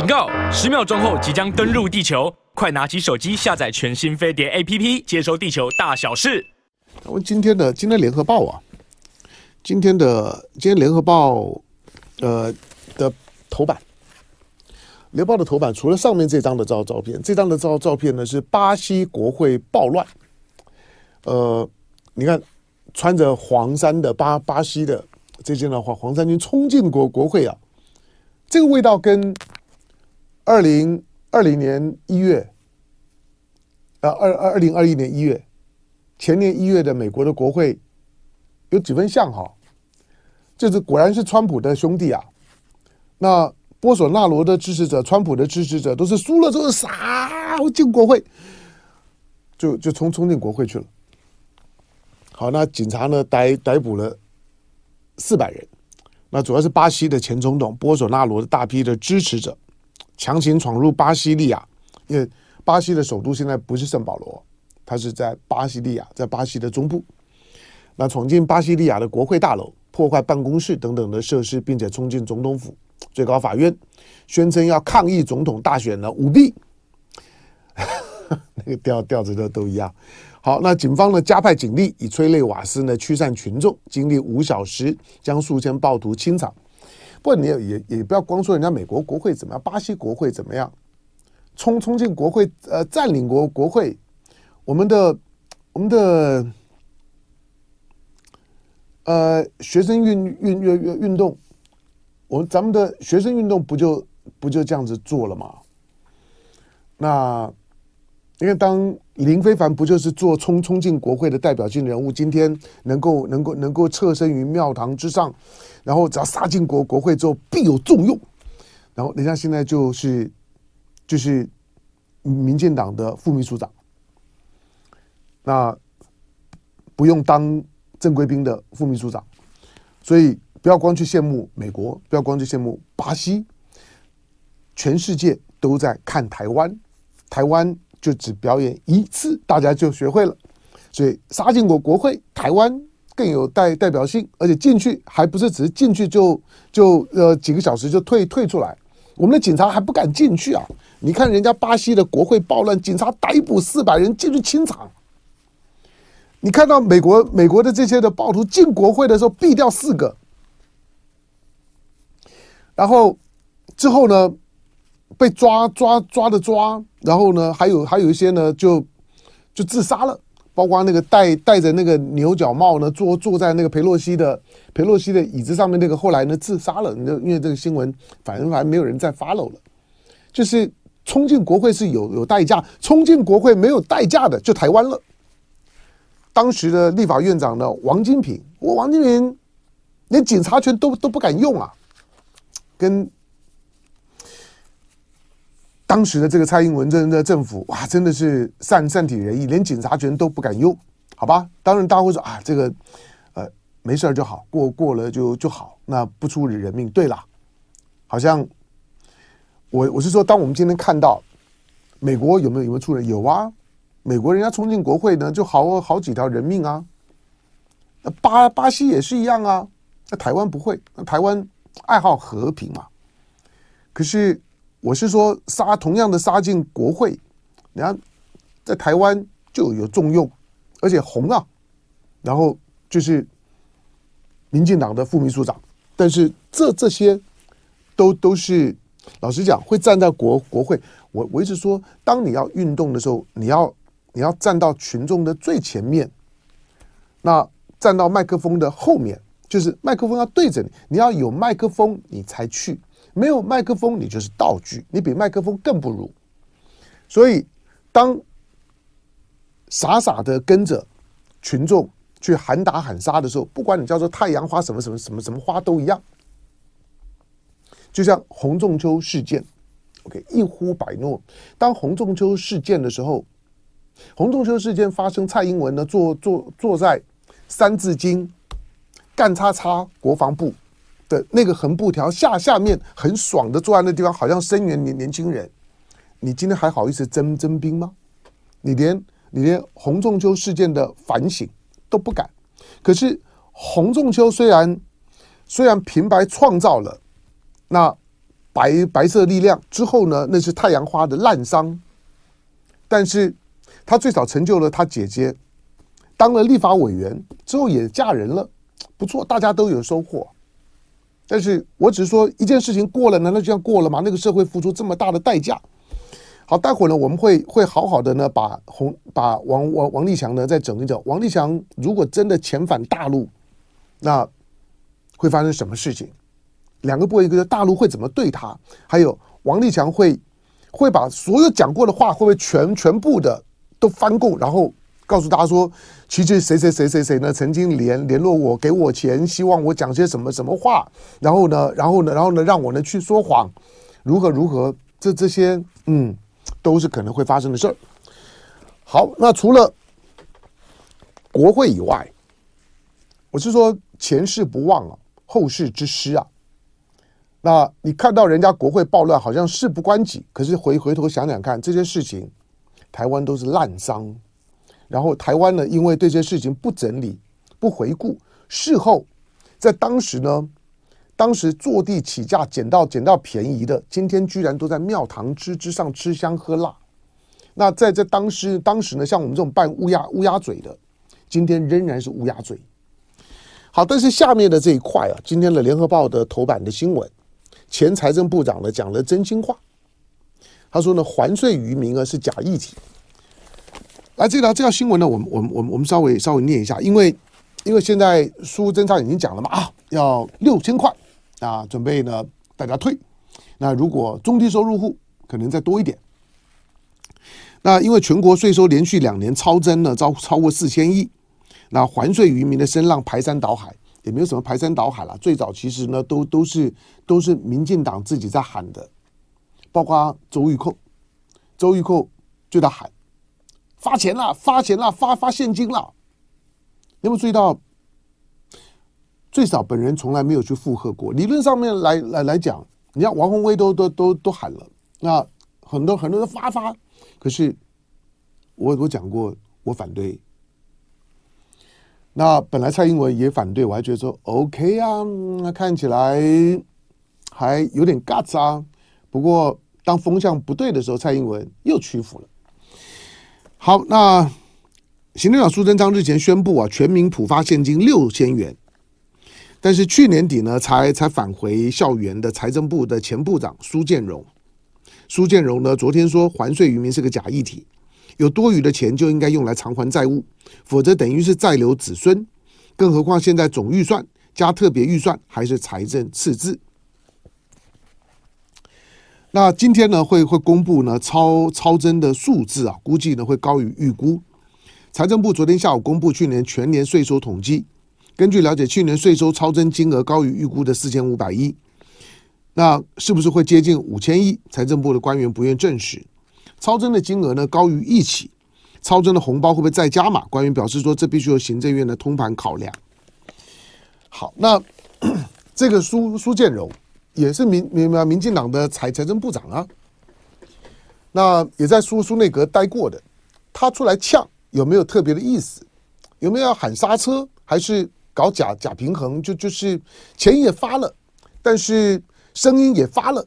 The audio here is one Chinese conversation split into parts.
警告！十秒钟后即将登陆地球，快拿起手机下载全新飞碟 APP，接收地球大小事。我们今天的今天联合报啊，今天的今天联合报呃的头版，联合报的头版除了上面这张的照照片，这张的照照片呢是巴西国会暴乱。呃，你看穿着黄衫的巴巴西的这些的话，黄衫军冲进国国会啊，这个味道跟二零二零年一月，呃二二二零二一年一月，前年一月的美国的国会有几分像哈？这是果然是川普的兄弟啊。那波索纳罗的支持者，川普的支持者都是输了之后杀进国会，就就冲冲进国会去了。好，那警察呢逮逮捕了四百人，那主要是巴西的前总统波索纳罗的大批的支持者，强行闯入巴西利亚，因为巴西的首都现在不是圣保罗，它是在巴西利亚，在巴西的中部。那闯进巴西利亚的国会大楼，破坏办公室等等的设施，并且冲进总统府。最高法院宣称要抗议总统大选的舞弊，那个调调子都都一样。好，那警方呢加派警力，以催泪瓦斯呢驱散群众，经历五小时将数千暴徒清场。不你也也也不要光说人家美国国会怎么样，巴西国会怎么样，冲冲进国会呃占领国国会，我们的我们的呃学生运运运运运动，我们咱们的学生运动不就不就这样子做了吗？那。因为当林非凡不就是做冲冲进国会的代表性人物？今天能够能够能够侧身于庙堂之上，然后只要杀进国国会之后必有重用，然后人家现在就是就是民进党的副秘书长，那不用当正规兵的副秘书长，所以不要光去羡慕美国，不要光去羡慕巴西，全世界都在看台湾，台湾。就只表演一次，大家就学会了。所以杀进国国会，台湾更有代代表性，而且进去还不是只是进去就就呃几个小时就退退出来。我们的警察还不敢进去啊！你看人家巴西的国会暴乱，警察逮捕四百人进去清场。你看到美国美国的这些的暴徒进国会的时候，毙掉四个，然后之后呢？被抓抓抓的抓，然后呢，还有还有一些呢，就就自杀了，包括那个戴戴着那个牛角帽呢，坐坐在那个裴洛西的裴洛西的椅子上面那个，后来呢自杀了。那因为这个新闻，反正还没有人再 follow 了。就是冲进国会是有有代价，冲进国会没有代价的就台湾了。当时的立法院长呢，王金平，我王金平连警察权都都不敢用啊，跟。当时的这个蔡英文的政府，哇，真的是善善体人意，连警察权都不敢用，好吧？当然，大家会说啊，这个呃，没事就好，过过了就就好，那不出人命。对了，好像我我是说，当我们今天看到美国有没有有没有出人？有啊，美国人家冲进国会呢，就好好几条人命啊。那巴巴西也是一样啊，那台湾不会，那台湾爱好和平嘛。可是。我是说，杀同样的杀进国会，你看，在台湾就有重用，而且红啊，然后就是民进党的副秘书长，但是这这些都都是老实讲，会站在国国会。我我一直说，当你要运动的时候，你要你要站到群众的最前面，那站到麦克风的后面，就是麦克风要对着你，你要有麦克风，你才去。没有麦克风，你就是道具，你比麦克风更不如。所以，当傻傻的跟着群众去喊打喊杀的时候，不管你叫做太阳花什么什么什么什么花都一样。就像洪仲丘事件，OK，一呼百诺。当洪仲丘事件的时候，洪仲丘事件发生，蔡英文呢坐坐坐在三字经干叉叉国防部。的那个横布条下下面很爽的坐在那地方，好像声援年年轻人。你今天还好意思征征兵吗？你连你连洪仲丘事件的反省都不敢。可是洪仲丘虽然虽然平白创造了那白白色力量之后呢，那是太阳花的滥觴。但是，他最早成就了他姐姐，当了立法委员之后也嫁人了，不错，大家都有收获。但是我只是说一件事情过了，难道就这样过了吗？那个社会付出这么大的代价。好，待会儿呢，我们会会好好的呢，把红把王王王立强呢再整一整。王立强如果真的遣返大陆，那会发生什么事情？两个部分，一个大陆会怎么对他？还有王立强会会把所有讲过的话，会不会全全部的都翻供，然后告诉大家说，其实谁谁谁谁谁呢曾经联联络我，给我钱，希望我讲些什么什么话，然后呢，然后呢，然后呢，让我呢去说谎，如何如何？这这些，嗯，都是可能会发生的事儿。好，那除了国会以外，我是说前事不忘啊，后事之师啊。那你看到人家国会暴乱，好像事不关己，可是回回头想想看，这些事情台湾都是滥觴，然后台湾呢，因为对这些事情不整理、不回顾，事后在当时呢，当时坐地起价捡到捡到便宜的，今天居然都在庙堂之之上吃香喝辣。那在这当时当时呢，像我们这种扮乌鸦乌鸦嘴的，今天仍然是乌鸦嘴。好，但是下面的这一块啊，今天的联合报的头版的新闻。前财政部长呢讲了真心话，他说呢，还税于民啊是假议题。来，这条这条新闻呢，我们我们我们我们稍微稍微念一下，因为因为现在苏贞昌已经讲了嘛啊，要六千块啊，准备呢大家退。那如果中低收入户可能再多一点。那因为全国税收连续两年超增呢，超超过四千亿，那还税于民的声浪排山倒海。也没有什么排山倒海了。最早其实呢，都都是都是民进党自己在喊的，包括周玉蔻，周玉蔻就在喊发钱了，发钱了，发发现金了。有没有注意到？最少本人从来没有去附和过。理论上面来来来讲，你看王宏威都都都都喊了，那很多很多人发发，可是我我讲过，我反对。那本来蔡英文也反对，我还觉得说 OK 啊，那看起来还有点 guts 啊。不过当风向不对的时候，蔡英文又屈服了。好，那行政长苏贞昌日前宣布啊，全民普发现金六千元。但是去年底呢，才才返回校园的财政部的前部长苏建荣，苏建荣呢昨天说还税于民是个假议题。有多余的钱就应该用来偿还债务，否则等于是债留子孙。更何况现在总预算加特别预算还是财政赤字。那今天呢会会公布呢超超增的数字啊，估计呢会高于预估。财政部昨天下午公布去年全年税收统计，根据了解，去年税收超增金额高于预估的四千五百亿。那是不是会接近五千亿？财政部的官员不愿证实。超增的金额呢高于预期，超增的红包会不会再加码？官员表示说，这必须由行政院的通盘考量。好，那 这个苏苏建荣也是民民民进党的财财政部长啊，那也在苏苏内阁待过的，他出来呛有没有特别的意思？有没有要喊刹车？还是搞假假平衡？就就是钱也发了，但是声音也发了，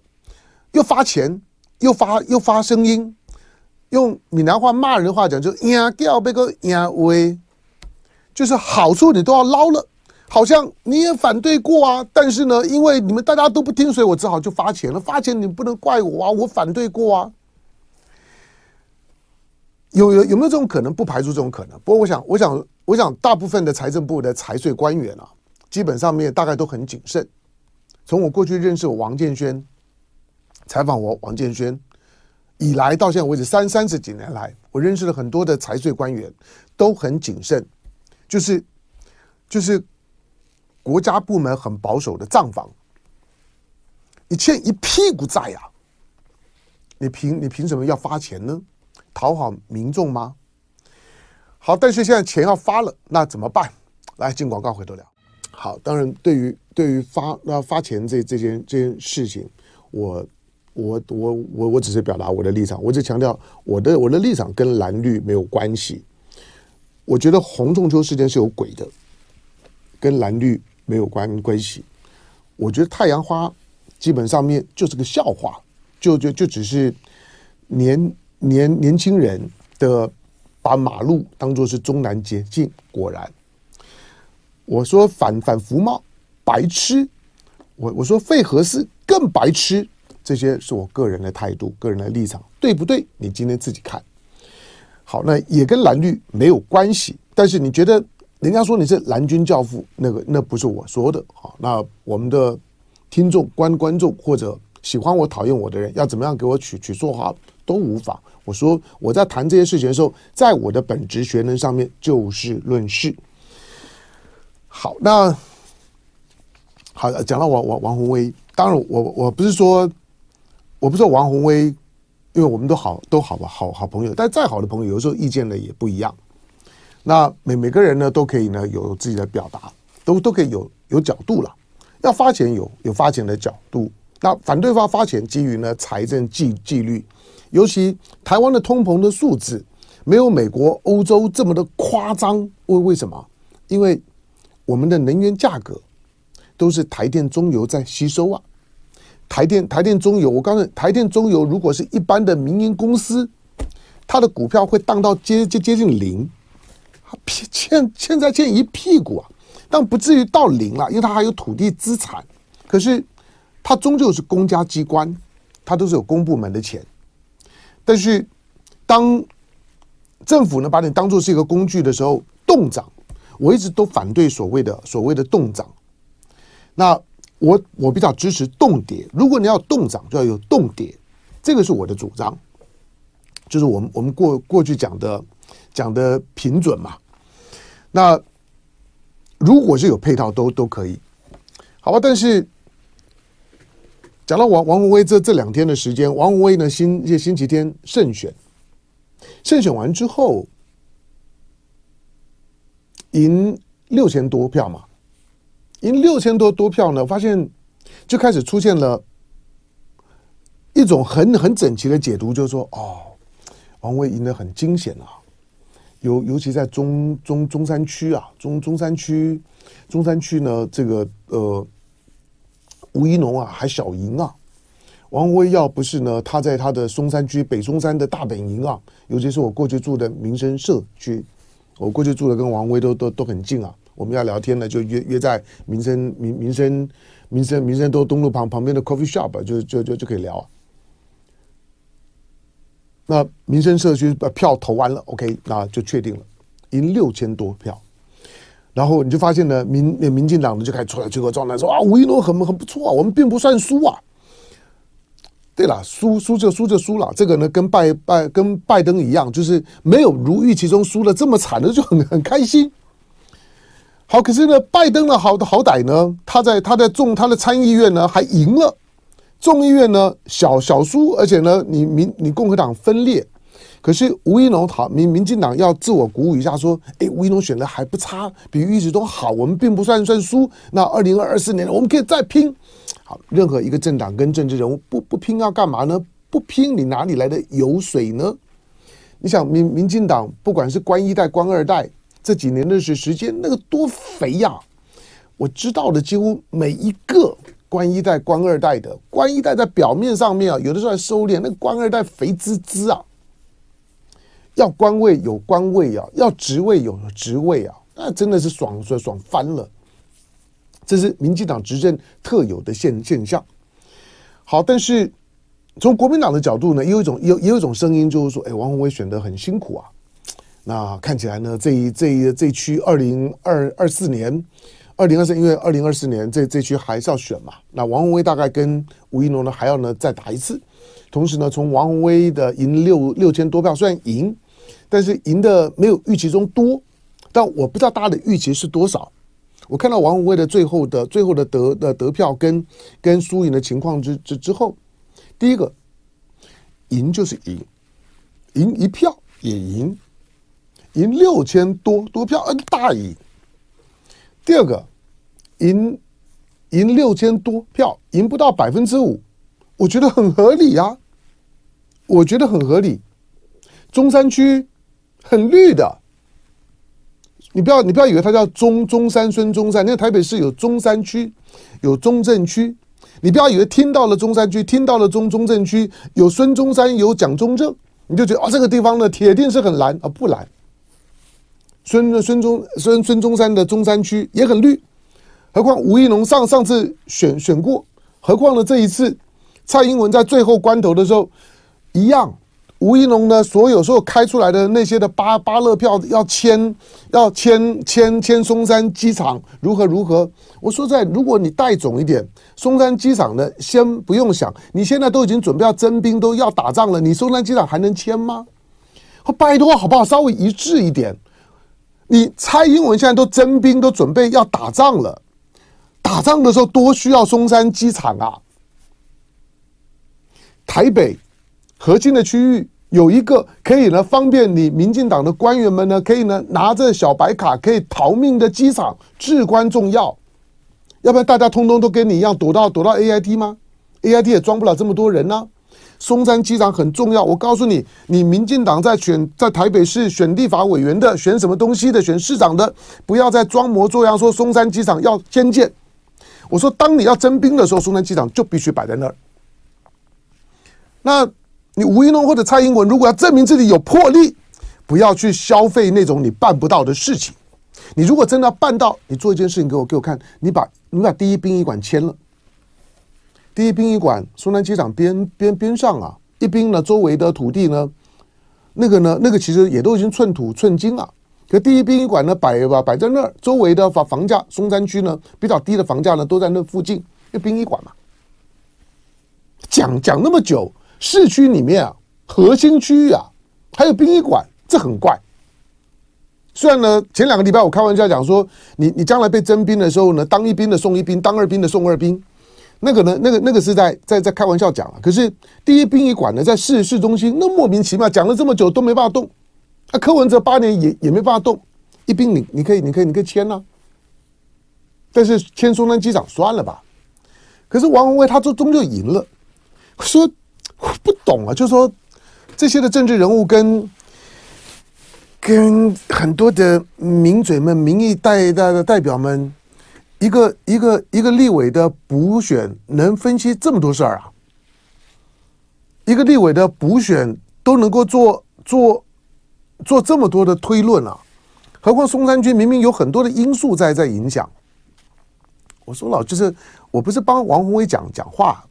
又发钱，又发又发声音。用闽南话骂人的话讲，就呀掉被个呀喂，就是好处你都要捞了，好像你也反对过啊，但是呢，因为你们大家都不听，所以我只好就发钱了。发钱你不能怪我啊，我反对过啊。有有有没有这种可能？不排除这种可能。不过我想，我想，我想，大部分的财政部的财税官员啊，基本上面大概都很谨慎。从我过去认识我王建轩，采访我王建轩。以来到现在为止三三十几年来，我认识了很多的财税官员，都很谨慎，就是就是国家部门很保守的账房，你欠一屁股债呀，你凭你凭什么要发钱呢？讨好民众吗？好，但是现在钱要发了，那怎么办？来进广告回头聊。好，当然对于对于发那发钱这这件这件事情，我。我我我我只是表达我的立场，我只强调我的我的立场跟蓝绿没有关系。我觉得洪仲秋事件是有鬼的，跟蓝绿没有关关系。我觉得太阳花基本上面就是个笑话，就就就只是年年年轻人的把马路当做是终南捷径。果然，我说反反服贸白痴，我我说费荷斯更白痴，这些是我个人的态度、个人的立场，对不对？你今天自己看。好，那也跟蓝绿没有关系，但是你觉得人家说你是蓝军教父，那个那不是我说的。好，那我们的听众、观观众或者喜欢我、讨厌我的人，要怎么样给我取取说话都无妨。我说我在谈这些事情的时候，在我的本职学能上面就事论事。好，那好，讲到王王王鸿薇，当然我我不是说我不是说王鸿薇。因为我们都好都好吧，好好朋友，但再好的朋友，有时候意见呢也不一样。那每每个人呢都可以呢有自己的表达，都都可以有有角度了。要发钱有有发钱的角度，那反对方发钱基于呢财政纪纪律，尤其台湾的通膨的数字没有美国、欧洲这么的夸张。为为什么？因为我们的能源价格都是台电、中油在吸收啊。台电、台电、中油，我刚才台电、中油，如果是一般的民营公司，它的股票会荡到接接接近零，欠欠债欠一屁股啊，但不至于到零了，因为它还有土地资产。可是它终究是公家机关，它都是有公部门的钱。但是当政府呢把你当做是一个工具的时候，动涨，我一直都反对所谓的所谓的动涨。那。我我比较支持动跌，如果你要动涨，就要有动跌，这个是我的主张，就是我们我们过过去讲的讲的平准嘛。那如果是有配套都都可以，好吧？但是讲到王王文威这这两天的时间，王文威呢星星期天胜选，胜选完之后赢六千多票嘛。赢六千多多票呢，发现就开始出现了一种很很整齐的解读，就是说，哦，王威赢得很惊险啊，尤尤其在中中中山区啊，中中山区中山区呢，这个呃吴一农啊还小赢啊，王威要不是呢，他在他的松山区北松山的大本营啊，尤其是我过去住的民生社区，我过去住的跟王威都都都很近啊。我们要聊天呢，就约约在民生民民生民生民生都东路旁旁边的 coffee shop，就就就就可以聊。那民生社区把票投完了，OK，那就确定了，赢六千多票。然后你就发现呢，民那民进党呢就开始出来这个状态说啊，吴怡农很很不错啊，我们并不算输啊。对了，输输就输就输了，这个呢跟拜拜跟拜登一样，就是没有如预期中输的这么惨的，就很很开心。好，可是呢，拜登呢，好的好歹呢，他在他在众他的参议院呢还赢了，众议院呢小小输，而且呢，你民你共和党分裂，可是吴怡农好民民进党要自我鼓舞一下，说，哎，吴怡农选的还不差，比预期都好，我们并不算算输，那二零二四年我们可以再拼。好，任何一个政党跟政治人物不不拼要干嘛呢？不拼你哪里来的油水呢？你想民民进党不管是官一代官二代。这几年的是时间，那个多肥呀！我知道的几乎每一个官一代、官二代的官一代，在表面上面啊，有的时候还收敛，那官二代肥滋滋啊！要官位有官位啊，要职位有职位啊，那真的是爽爽爽翻了！这是民进党执政特有的现现象。好，但是从国民党的角度呢，有一种有也有一种声音，就是说，哎，王鸿薇选得很辛苦啊。那看起来呢，这一这一这区二零二二四年，二零二四，因为二零二四年这这区还是要选嘛。那王鸿薇大概跟吴一农呢还要呢再打一次。同时呢，从王鸿薇的赢六六千多票，虽然赢，但是赢的没有预期中多。但我不知道大家的预期是多少。我看到王鸿薇的最后的最后的得的得票跟跟输赢的情况之之之后，第一个赢就是赢，赢一票也赢。赢六千多多票，嗯，大赢。第二个，赢赢六千多票，赢不到百分之五，我觉得很合理呀、啊。我觉得很合理。中山区很绿的，你不要你不要以为它叫中中山孙中山，那个台北市有中山区，有中正区，你不要以为听到了中山区，听到了中中正区有孙中山有蒋中正，你就觉得啊、哦、这个地方呢铁定是很蓝啊，不蓝。孙孙中孙孙中山的中山区也很绿，何况吴怡农上上次选选过，何况呢这一次蔡英文在最后关头的时候一样。吴怡农呢？所有所有开出来的那些的巴巴勒票要签，要签签签松山机场如何如何？我说在，如果你带种一点，松山机场呢，先不用想，你现在都已经准备要征兵，都要打仗了，你松山机场还能签吗？拜托好不好？稍微一致一点。你蔡英文现在都征兵，都准备要打仗了，打仗的时候多需要松山机场啊！台北核心的区域。有一个可以呢，方便你民进党的官员们呢，可以呢拿着小白卡可以逃命的机场至关重要，要不然大家通通都跟你一样躲到躲到 AIT 吗？AIT 也装不了这么多人呢、松山机场很重要，我告诉你，你民进党在选在台北市选立法委员的，选什么东西的，选市长的，不要再装模作样说松山机场要先建。我说，当你要征兵的时候，松山机场就必须摆在那儿。那。你吴怡农或者蔡英文，如果要证明自己有魄力，不要去消费那种你办不到的事情。你如果真的要办到，你做一件事情给我给我看，你把你把第一殡仪馆签了。第一殡仪馆松山机场边边边上啊，一殡呢周围的土地呢，那个呢那个其实也都已经寸土寸金了。可第一殡仪馆呢摆吧摆在那儿，周围的房房价松山区呢比较低的房价呢都在那附近，因为殡仪馆嘛。讲讲那么久。市区里面啊，核心区域啊，还有殡仪馆，这很怪。虽然呢，前两个礼拜我开玩笑讲说，你你将来被征兵的时候呢，当一兵的送一兵，当二兵的送二兵，那个呢，那个那个是在在在开玩笑讲啊。可是第一殡仪馆呢，在市市中心，那莫名其妙讲了这么久都没办法动。啊，柯文哲八年也也没办法动，一兵你你可以你可以你可以签呐、但是签松山机场算了吧。可是王文威他终终究赢了，说。不懂啊，就说这些的政治人物跟跟很多的名嘴们、民意代代的代表们，一个一个一个立委的补选能分析这么多事儿啊？一个立委的补选都能够做做做这么多的推论啊？何况松山区明明有很多的因素在在影响。我说老就是我不是帮王宏伟讲讲话，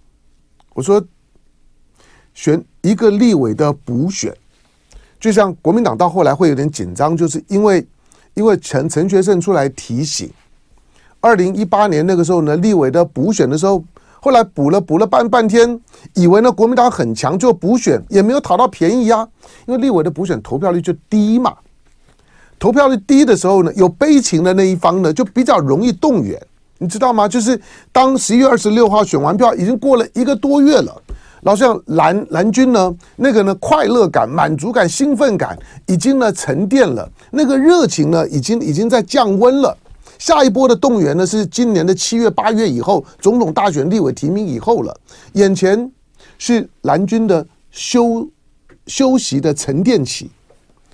我说。选一个立委的补选，就像国民党到后来会有点紧张，就是因为因为陈陈学圣出来提醒，二零一八年那个时候呢，立委的补选的时候，后来补了补了半半天，以为呢国民党很强，就补选也没有讨到便宜啊，因为立委的补选投票率就低嘛，投票率低的时候呢，有悲情的那一方呢就比较容易动员，你知道吗？就是当十一月二十六号选完票，已经过了一个多月了。老实讲，蓝蓝军呢，那个呢，快乐感、满足感、兴奋感已经呢沉淀了，那个热情呢，已经已经在降温了。下一波的动员呢，是今年的七月、八月以后，总统大选、立委提名以后了。眼前是蓝军的休休息的沉淀期，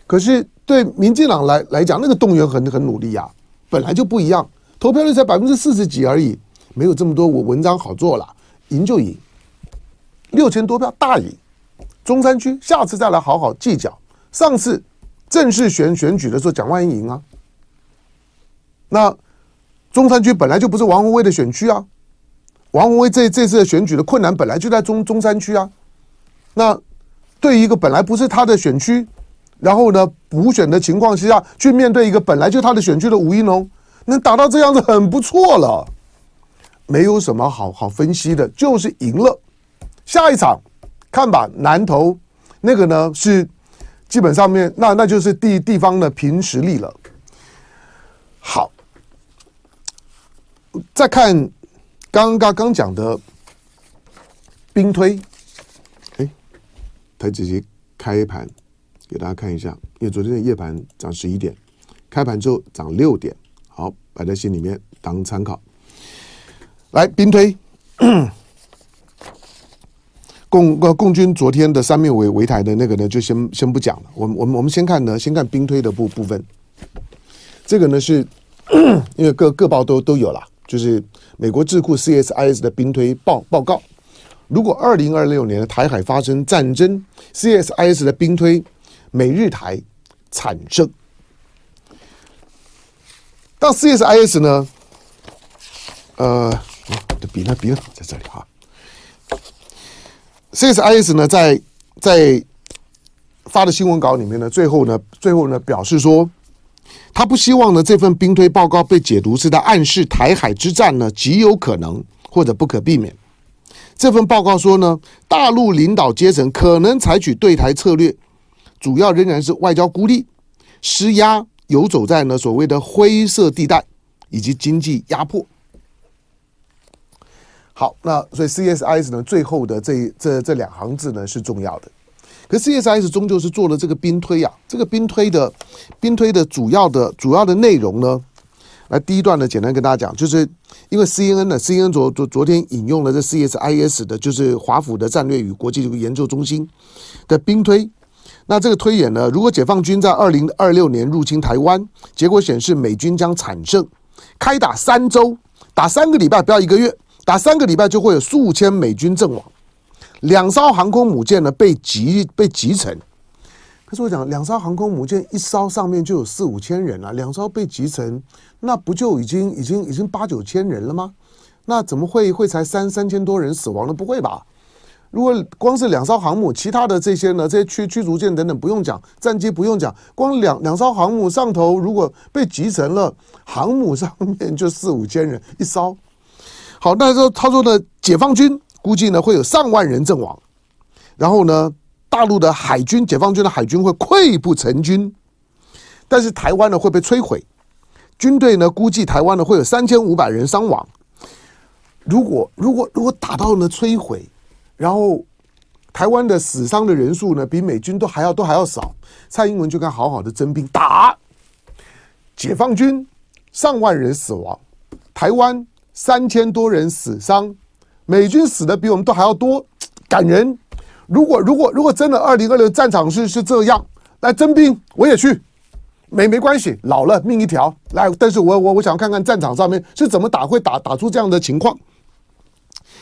可是对民进党来来讲，那个动员很很努力呀、啊，本来就不一样，投票率才百分之四十几而已，没有这么多我文章好做了，赢就赢。六千多票大赢，中山区下次再来好好计较。上次正式选选举的时候，蒋万安赢啊。那中山区本来就不是王鸿薇的选区啊，王鸿薇这这次的选举的困难本来就在中中山区啊。那对一个本来不是他的选区，然后呢补选的情况之下去面对一个本来就他的选区的吴一农，能打到这样子很不错了，没有什么好好分析的，就是赢了。下一场看吧，南投那个呢是基本上面那那就是地地方的凭实力了。好，再看刚刚刚讲的兵推，哎，台子期开盘给大家看一下，因为昨天的夜盘涨十一点，开盘之后涨六点，好，摆在心里面当参考。来兵推。共呃共军昨天的三面围围台的那个呢，就先先不讲了。我们我们我们先看呢，先看兵推的部部分。这个呢是 因为各各报都都有了，就是美国智库 CSIS 的兵推报报告。如果二零二六年的台海发生战争，CSIS 的兵推美日台产生。到 CSIS 呢？呃，我的笔呢？笔呢？在这里哈。CSIS 呢，在在发的新闻稿里面呢，最后呢，最后呢，表示说，他不希望呢这份兵推报告被解读是在暗示台海之战呢极有可能或者不可避免。这份报告说呢，大陆领导阶层可能采取对台策略，主要仍然是外交孤立、施压、游走在呢所谓的灰色地带以及经济压迫。好，那所以 CSIS 呢最后的这这这两行字呢是重要的，可 CSIS 终究是做了这个兵推、啊，这个兵推的兵推的主要的主要的内容呢。来，第一段呢，简单跟大家讲，就是因为 CNN 呢，CNN 昨昨昨天引用了这 CSIS 的，就是华府的战略与国际研究中心的兵推。那这个推演呢，如果解放军在二零二六年入侵台湾，结果显示美军将惨胜，开打三周，打三个礼拜，不要一个月，打三个礼拜就会有数千美军阵亡，两艘航空母舰呢被击被击沉。可是我讲，两艘航空母舰一艘上面就有四五千人了，两艘被击沉，那不就已经已经已经八九千人了吗？那怎么会会才三三千多人死亡呢？不会吧？如果光是两艘航母，其他的这些呢，这些驱驱逐舰等等不用讲，战机不用讲，光两两艘航母上头如果被击沉了，航母上面就四五千人一艘。好，那时候他说的解放军估计呢会有上万人阵亡，然后呢？大陆的海军，解放军的海军会溃不成军，但是台湾呢会被摧毁。军队呢估计台湾呢会有三千五百人伤亡。如果如果如果打到了摧毁，然后台湾的死伤的人数呢比美军都还要都还要少，蔡英文就该好好的征兵打。解放军上万人死亡，台湾三千多人死伤，美军死的比我们都还要多，感人。如果如果如果真的二零二六战场是是这样，来征兵我也去，没没关系，老了命一条，来，但是我我我想看看战场上面是怎么打，会打打出这样的情况。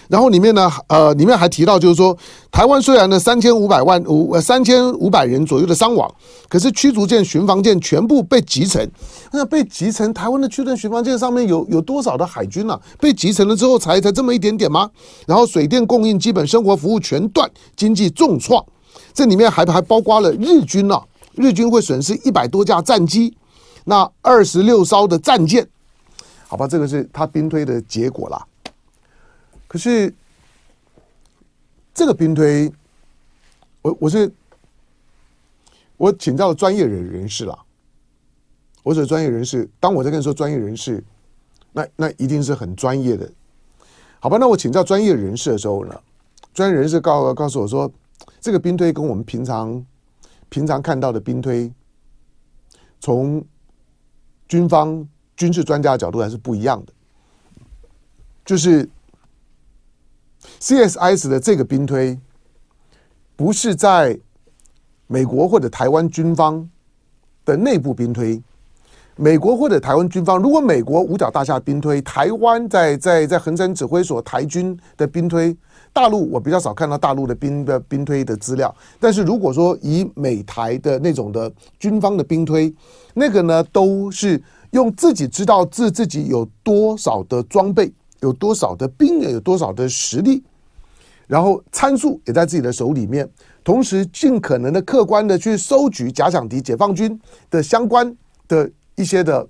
然后里面呢，呃，里面还提到，就是说，台湾虽然呢三千五百万五三千五百人左右的伤亡，可是驱逐舰、巡防舰全部被击沉。那被击沉，台湾的驱逐舰、巡防舰上面有有多少的海军啊？被击沉了之后才才这么一点点吗？然后水电供应、基本生活服务全断，经济重创。这里面还还包括了日军啊，日军会损失一百多架战机，那二十六艘的战舰。好吧，这个是他兵推的结果啦。可是，这个兵推，我我是我请教专业人人士了。我是专业人士，当我在跟你说专业人士，那那一定是很专业的，好吧？那我请教专业人士的时候呢，专业人士告告诉我说，这个兵推跟我们平常平常看到的兵推，从军方军事专家的角度还是不一样的，就是。CSIS 的这个兵推，不是在美国或者台湾军方的内部兵推。美国或者台湾军方，如果美国五角大厦兵推，台湾在在在横山指挥所台军的兵推，大陆我比较少看到大陆的兵的兵推的资料。但是如果说以美台的那种的军方的兵推，那个呢都是用自己知道自自己有多少的装备。有多少的兵，有多少的实力，然后参数也在自己的手里面，同时尽可能的客观的去收集假想敌解放军的相关的一些的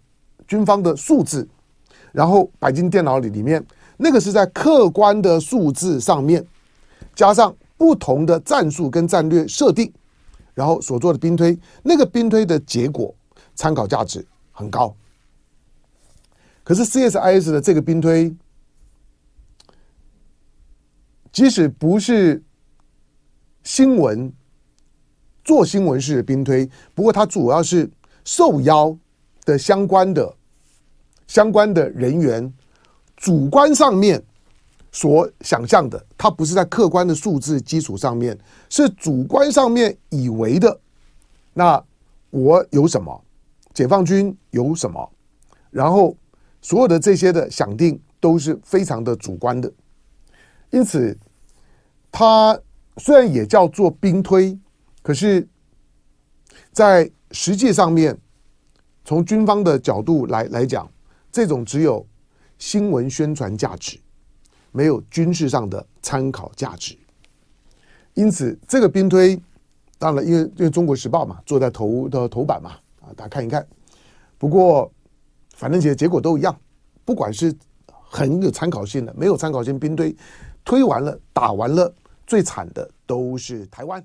军方的数字，然后摆进电脑里里面，那个是在客观的数字上面加上不同的战术跟战略设定，然后所做的兵推，那个兵推的结果参考价值很高。可是 CSIS 的这个兵推。即使不是新闻做新闻式的兵推，不过它主要是受邀的相关的相关的人员主观上面所想象的，它不是在客观的数字基础上面，是主观上面以为的。那我有什么？解放军有什么？然后所有的这些的想定都是非常的主观的。因此，它虽然也叫做兵推，可是，在实际上面，从军方的角度来来讲，这种只有新闻宣传价值，没有军事上的参考价值。因此，这个兵推，当然因为因为《中国时报》嘛，坐在头的头版嘛，啊，大家看一看。不过，反正结结果都一样，不管是很有参考性的，没有参考性兵推，推完了打完了，最惨的都是台湾。